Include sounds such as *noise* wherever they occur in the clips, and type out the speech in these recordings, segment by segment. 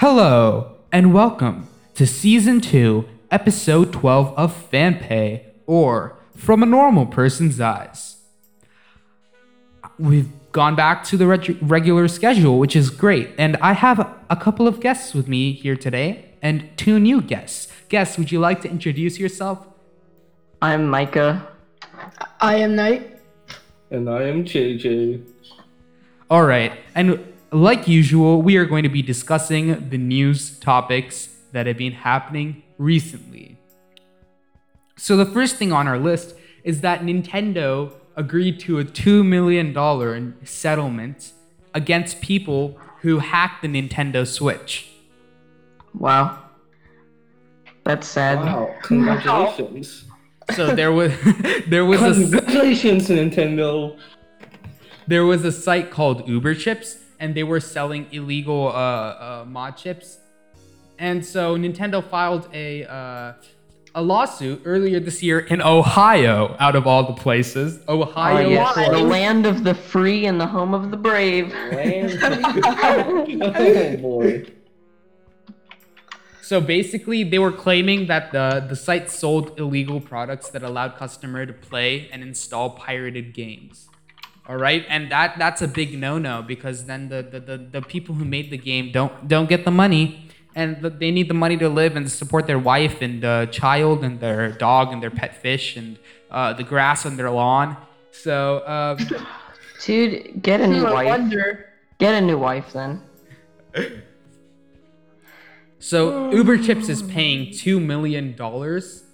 Hello, and welcome to Season 2, Episode 12 of FanPay, or From a Normal Person's Eyes. We've gone back to the reg- regular schedule, which is great, and I have a couple of guests with me here today, and two new guests. Guests, would you like to introduce yourself? I'm Micah. I am Knight. And I am JJ. All right, and like usual, we are going to be discussing the news topics that have been happening recently. So, the first thing on our list is that Nintendo agreed to a $2 million settlement against people who hacked the Nintendo Switch. Wow. That's sad. Wow, congratulations. So there was *laughs* there was a Congratulations, Nintendo. there was a site called Uber Chips, and they were selling illegal uh, uh, mod chips. And so Nintendo filed a uh, a lawsuit earlier this year in Ohio, out of all the places. Oh, Ohio. yes, the land of the free and the home *laughs* of the brave. oh boy. So basically, they were claiming that the, the site sold illegal products that allowed customer to play and install pirated games. All right, and that that's a big no-no because then the, the, the, the people who made the game don't don't get the money, and the, they need the money to live and support their wife and uh, child and their dog and their pet fish and uh, the grass on their lawn. So um, *laughs* Dude, get a new wife. wonder. Get a new wife then. *laughs* So Uber Chips is paying two million dollars,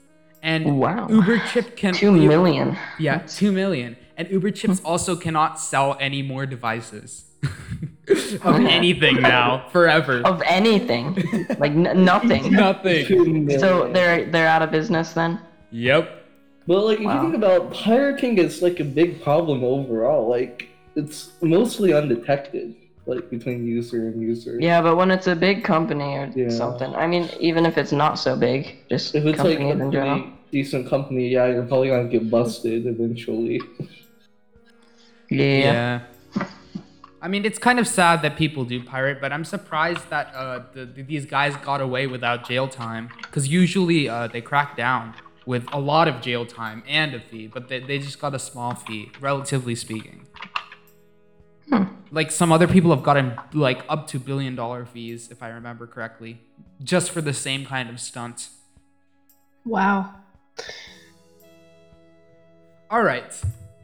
and Wow. Uber Chip can Two million. Yeah, two million, and Uber Chips also cannot sell any more devices *laughs* of anything now forever. Of anything. like n- nothing. *laughs* Nothing. So they're they're out of business then? Yep. But like, if Wow. you think about pirating, is like a big problem overall. Like, it's mostly undetected, like between user and user. Yeah, but when it's a big company or Yeah. something, I mean, even if it's not so big, just If it's like companies a in general. decent company, yeah, you're probably gonna get busted eventually. *laughs* Yeah. Yeah. I mean, it's kind of sad that people do pirate, but I'm surprised that uh, the, the, these guys got away without jail time. Because usually uh, they crack down with a lot of jail time and a fee, but they, they just got a small fee, relatively speaking. Like some other people have gotten like up to billion dollar fees, if I remember correctly, just for the same kind of stunt. Wow. All right.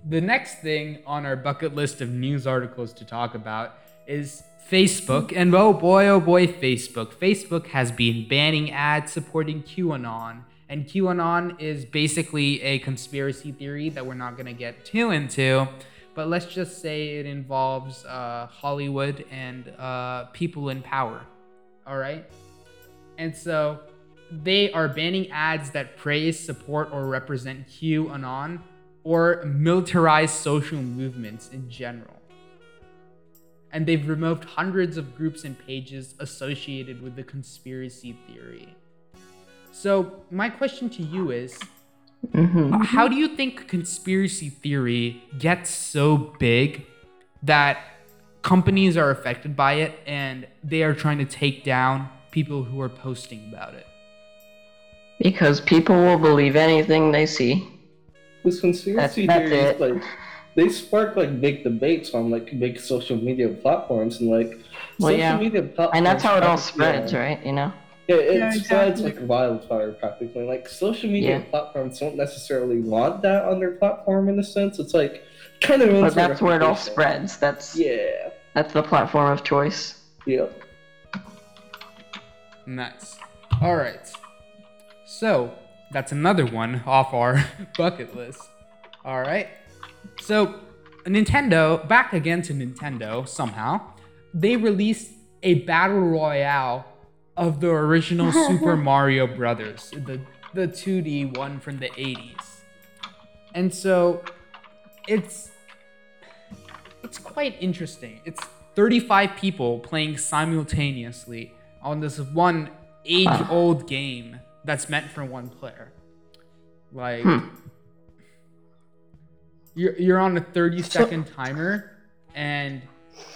The next thing on our bucket list of news articles to talk about is Facebook. And oh boy, oh boy, Facebook. Facebook has been banning ads supporting QAnon. And QAnon is basically a conspiracy theory that we're not going to get too into. But let's just say it involves uh, Hollywood and uh, people in power. All right? And so they are banning ads that praise, support, or represent QAnon or militarized social movements in general. And they've removed hundreds of groups and pages associated with the conspiracy theory. So, my question to you is hmm how do you think conspiracy theory gets so big that companies are affected by it and they are trying to take down people who are posting about it? Because people will believe anything they see. This conspiracy that's theories, it. like, they spark like big debates on like big social media platforms and like Well, social yeah. media platforms. And that's how it all practically- spreads, right? You know? Yeah, it Yeah, spreads exactly. like wildfire practically. Like social media Yeah. platforms don't necessarily want that on their platform in a sense. It's like kind of But that's where it all spreads. That's Yeah. that's the platform of choice. Yep. Nice. All right. So that's another one off our *laughs* bucket list. All right. So Nintendo, back again to Nintendo somehow, they released a battle royale of the original *laughs* Super Mario Brothers, the the 2D one from the 80s. And so it's it's quite interesting. It's 35 people playing simultaneously on this one age-old game that's meant for one player. Like Hmm. you're you're on a 30 second timer and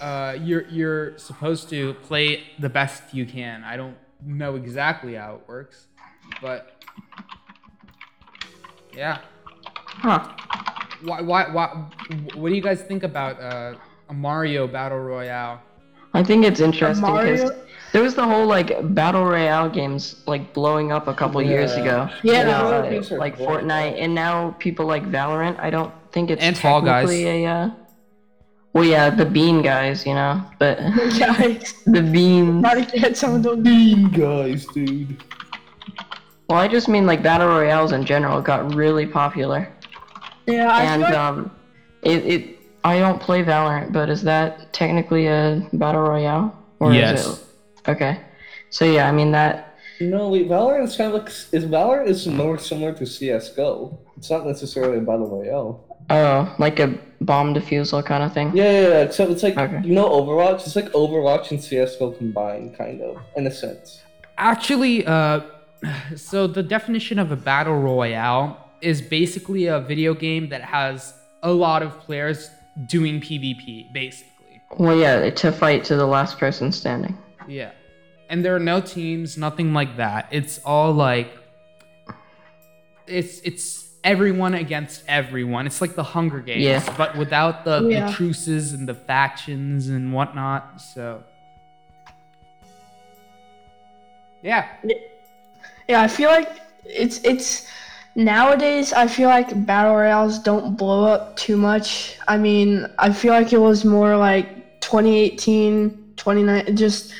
uh, you're you're supposed to play the best you can. I don't know exactly how it works, but yeah. Huh. Why why why? What do you guys think about uh, a Mario Battle Royale? I think it's interesting because there was the whole like battle royale games like blowing up a couple years ago. Yeah. You know, Yeah, uh, like cool. Fortnite, and now people like Valorant. I don't think it's And Fall Guys. technically a. Uh, well, yeah, the Bean guys, you know, but *laughs* Guys, *laughs* the Bean. try to get some of those. Mean guys, dude. Well, I just mean like battle royales in general got really popular, Yeah, I and feel like, um, it it. I don't play Valorant, but is that technically a battle royale? Or Yes. Is it, okay, so yeah, I mean that. No, wait, Valorant is kind of like is Valorant is more similar to CS:GO. It's not necessarily a battle royale. Oh, like a bomb defusal kind of thing. Yeah, yeah, yeah. Except it's like Okay. you know Overwatch. It's like Overwatch and CS:GO combined, kind of in a sense. Actually, uh, so the definition of a battle royale is basically a video game that has a lot of players doing PvP, basically. Well, yeah, to fight to the last person standing. Yeah. And there are no teams, nothing like that. It's all like it's it's everyone against everyone. It's like the Hunger Games, Yeah. but without the, Yeah. the truces and the factions and whatnot. So yeah, yeah, I feel like it's it's nowadays. I feel like battle royales don't blow up too much. I mean, I feel like it was more like 2018, 29, just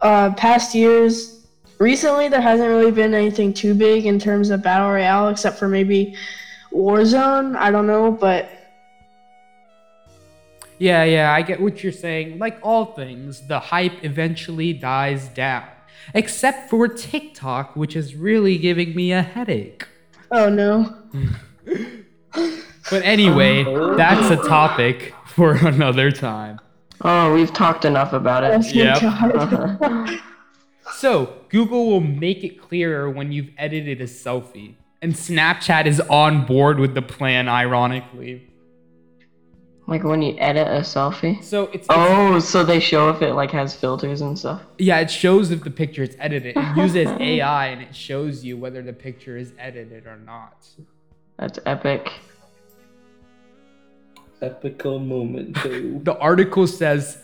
uh, past years. Recently, there hasn't really been anything too big in terms of battle royale, except for maybe Warzone. I don't know, but Yeah, yeah, I get what you're saying. Like all things, the hype eventually dies down. Except for TikTok, which is really giving me a headache. Oh no. But anyway, Oh. that's a topic for another time. Oh, we've talked enough about it. my Yep. Uh-huh. So, Google will make it clearer when you've edited a selfie. And Snapchat is on board with the plan, ironically. Like when you edit a selfie. So, it's, it's Oh, so they show if it like has filters and stuff. yeah, it shows if the picture is edited. It uses *laughs* AI and it shows you whether the picture is edited or not. That's epic. Epical moment. The article says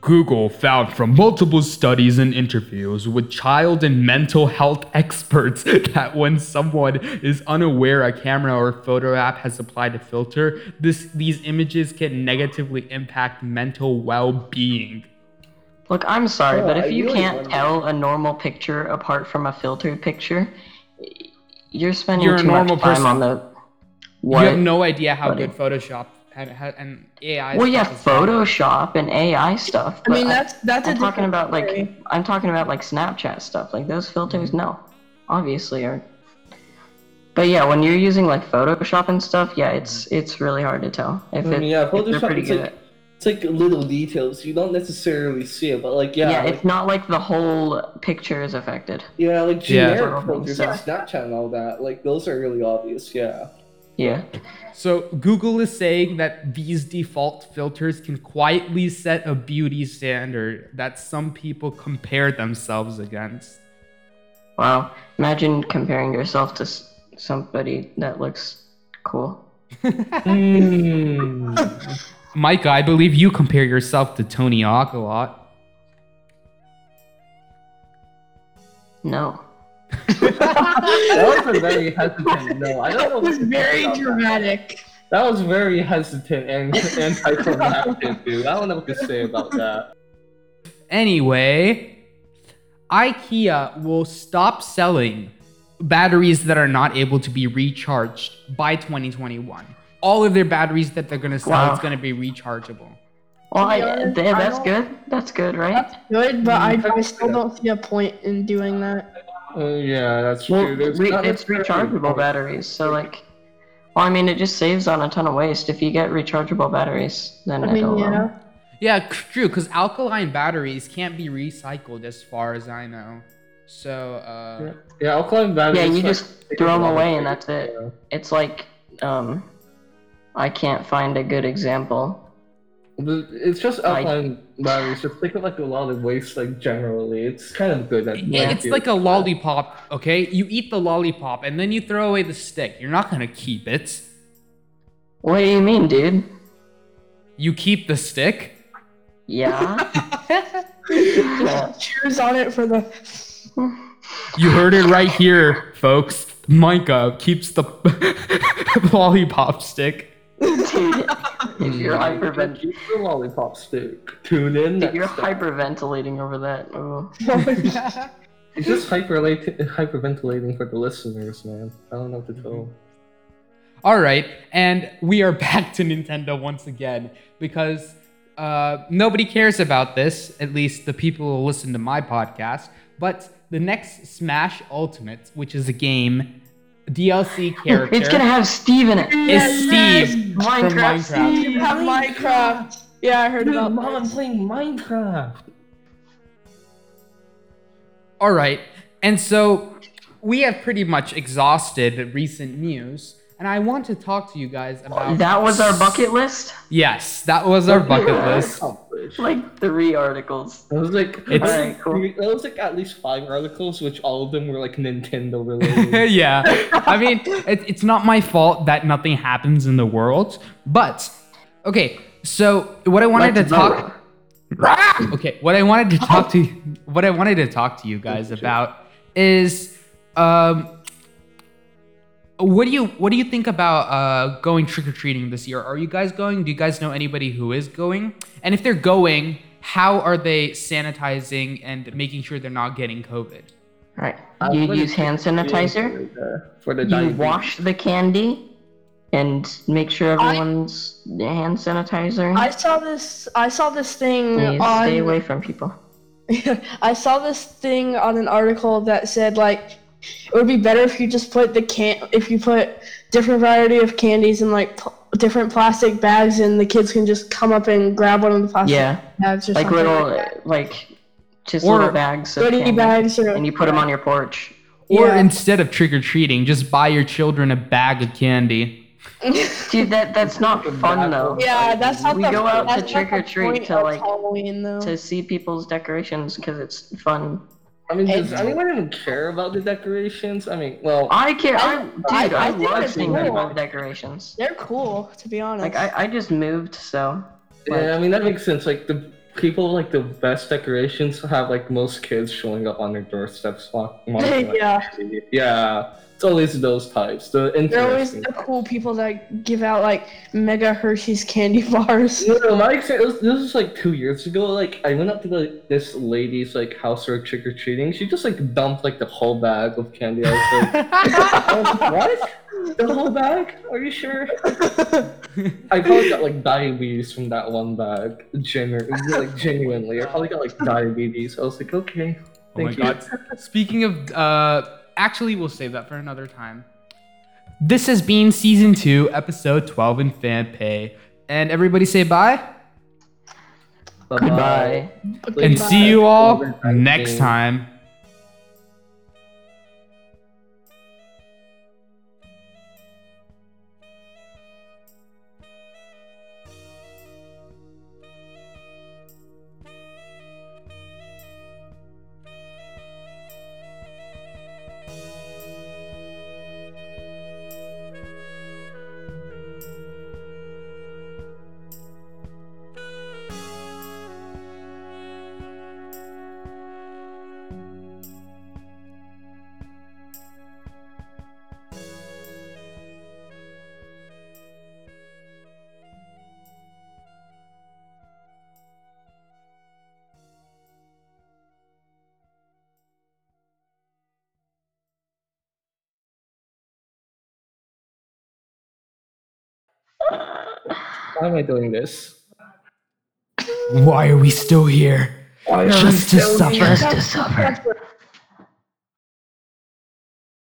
Google found from multiple studies and interviews with child and mental health *laughs* experts that when someone is unaware a camera or photo app has applied a filter, this these images can negatively impact mental well-being. Look, I'm sorry, Oh, but I if you really can't wonder- tell a normal picture apart from a filtered picture, you're spending You're a too normal much time person. on the. What? You have no idea how What good it- Photoshop and, and AI. well, yeah. Photoshop and AI stuff. I mean, but that's that's a I'm talking different about like story. I'm talking about like Snapchat stuff. Like those filters, mm-hmm. no, obviously are. But yeah, when you're using like Photoshop and stuff, yeah, it's mm-hmm. it's really hard to tell if, I it, mean, yeah, if Photoshop. pretty It's good. like it's like little details. You don't necessarily see it, but like yeah, yeah, like, it's not like the whole picture is affected. yeah, like generic Yeah. filters on Snapchat and all that. Like those are really obvious. Yeah. Yeah. So Google is saying that these default filters can quietly set a beauty standard that some people compare themselves against. Wow. Imagine comparing yourself to somebody that looks cool. Hmm. *laughs* Micah, I believe you compare yourself to Tony Hawk a lot. No. That was a very hesitant no. I don't know. That was very think about that. dramatic. That was very hesitant and anticlimactic, *laughs* dude. I don't know what to say about that. Anyway, IKEA will stop selling batteries that are not able to be recharged by 2021. All of their batteries that they're going to sell Wow. is going to be rechargeable. Well, To I, honest, that's good. That's good, right? Good, but I, Mm, I still don't see a point in doing that. Uh, yeah, that's Well, true. There's re- it's necessarily- rechargeable batteries, so like, well, I mean, it just saves on a ton of waste if you get rechargeable batteries. Then I mean, it'll. um, yeah. Yeah, true, because alkaline batteries can't be recycled as far as I know. So, uh, Yeah, alkaline batteries. yeah, you like, just throw them away and that's it. yeah. It's like, um, I can't find a good example. But It's just I- alkaline batteries. Just think of like a lot of waste, like generally. It's kind of good at. Yeah, It's like a lollipop, okay? You eat the lollipop and then you throw away the stick. You're not gonna keep it. What do you mean, dude? You keep the stick? Yeah. *laughs* Yeah. Cheers on it for the. You heard it right here, folks. Micah keeps the *laughs* lollipop stick. Dude, if you're hypervent- Keep the lollipop stick. Tune in. if you're next time. hyperventilating over that, *laughs* oh. It's just hyperlate- hyperventilating for the listeners, man. I don't know what to tell. All right, and we are *laughs* back to Nintendo once again because uh, nobody cares about this, at least the people who listen to my podcast. But the next Smash Ultimate, which is a game, DLC *laughs* character, It's gonna have Steve in it. is Yes, Steve from Minecraft Minecraft. You have Minecraft. Yeah, I heard Dude, about mom, I'm playing Minecraft. All right, and so we have pretty much exhausted recent news, and I want to talk to you guys about. That was our bucket list? Yes, that was our bucket list. Like three articles. That was like It's- Alright, cool. that was like at least five articles, which all of them were like Nintendo related. *laughs* yeah. I mean, it, it's not my fault that nothing happens in the world, but okay. So what I wanted Let's to talk. Okay, what I wanted to talk to what I wanted to talk to you guys about is um what do you what do you think about uh going trick or treating this year? Are you guys going? Do you guys know anybody who is going? And if they're going, how are they sanitizing and making sure they're not getting COVID? Right. I'm You gonna use hand sanitizer. uh, for the You diabetes. wash the candy and make sure everyone's hand sanitizer. I saw this. I saw this thing You on. stay away from people. *laughs* I saw this thing on an article that said like it would be better if you just put the can if you put different variety of candies in like pl- different plastic bags and the kids can just come up and grab one of the plastic Yeah, bags or like something little, like like just Or little bags of candy, bags or and you put them on your porch. Or Yeah. instead of trick or treating, just buy your children a bag of candy. *laughs* Dude, that that's not fun though. yeah, that's not We the, go out to that's not the trick or treat to, like, Halloween though. To see people's decorations because it's fun. I mean, does And- anyone even care about the decorations? I mean, well, I care. I, I- dude, I- I, I love they're seeing cool. people's decorations. They're cool, to be honest. Like I, I just moved, so yeah, I mean that makes sense. Like the people with, like the best decorations have like most kids showing up on their doorsteps. wa- wanting, like, *laughs* yeah, candy. yeah. It's always those types. The they're always the cool people that give out like mega Hershey's candy *laughs* bars. No, no, my experience. This was like two years ago. Like I went up to the, this lady's like house for trick or treating. She just like dumped like the whole bag of candy. I was like, I was like, what? The whole bag? Are you sure? I probably got like diabetes from that one bag. Genu- like genuinely, I probably got like *laughs* diabetes. I was like, okay. Oh my you. god. Speaking of uh actually we'll save that for another time. This has been season 2, episode 12 in fan pay. And everybody say bye goodbye. and see you all next time. Why am I doing this? Why are we still here? Just to suffer. Just to suffer.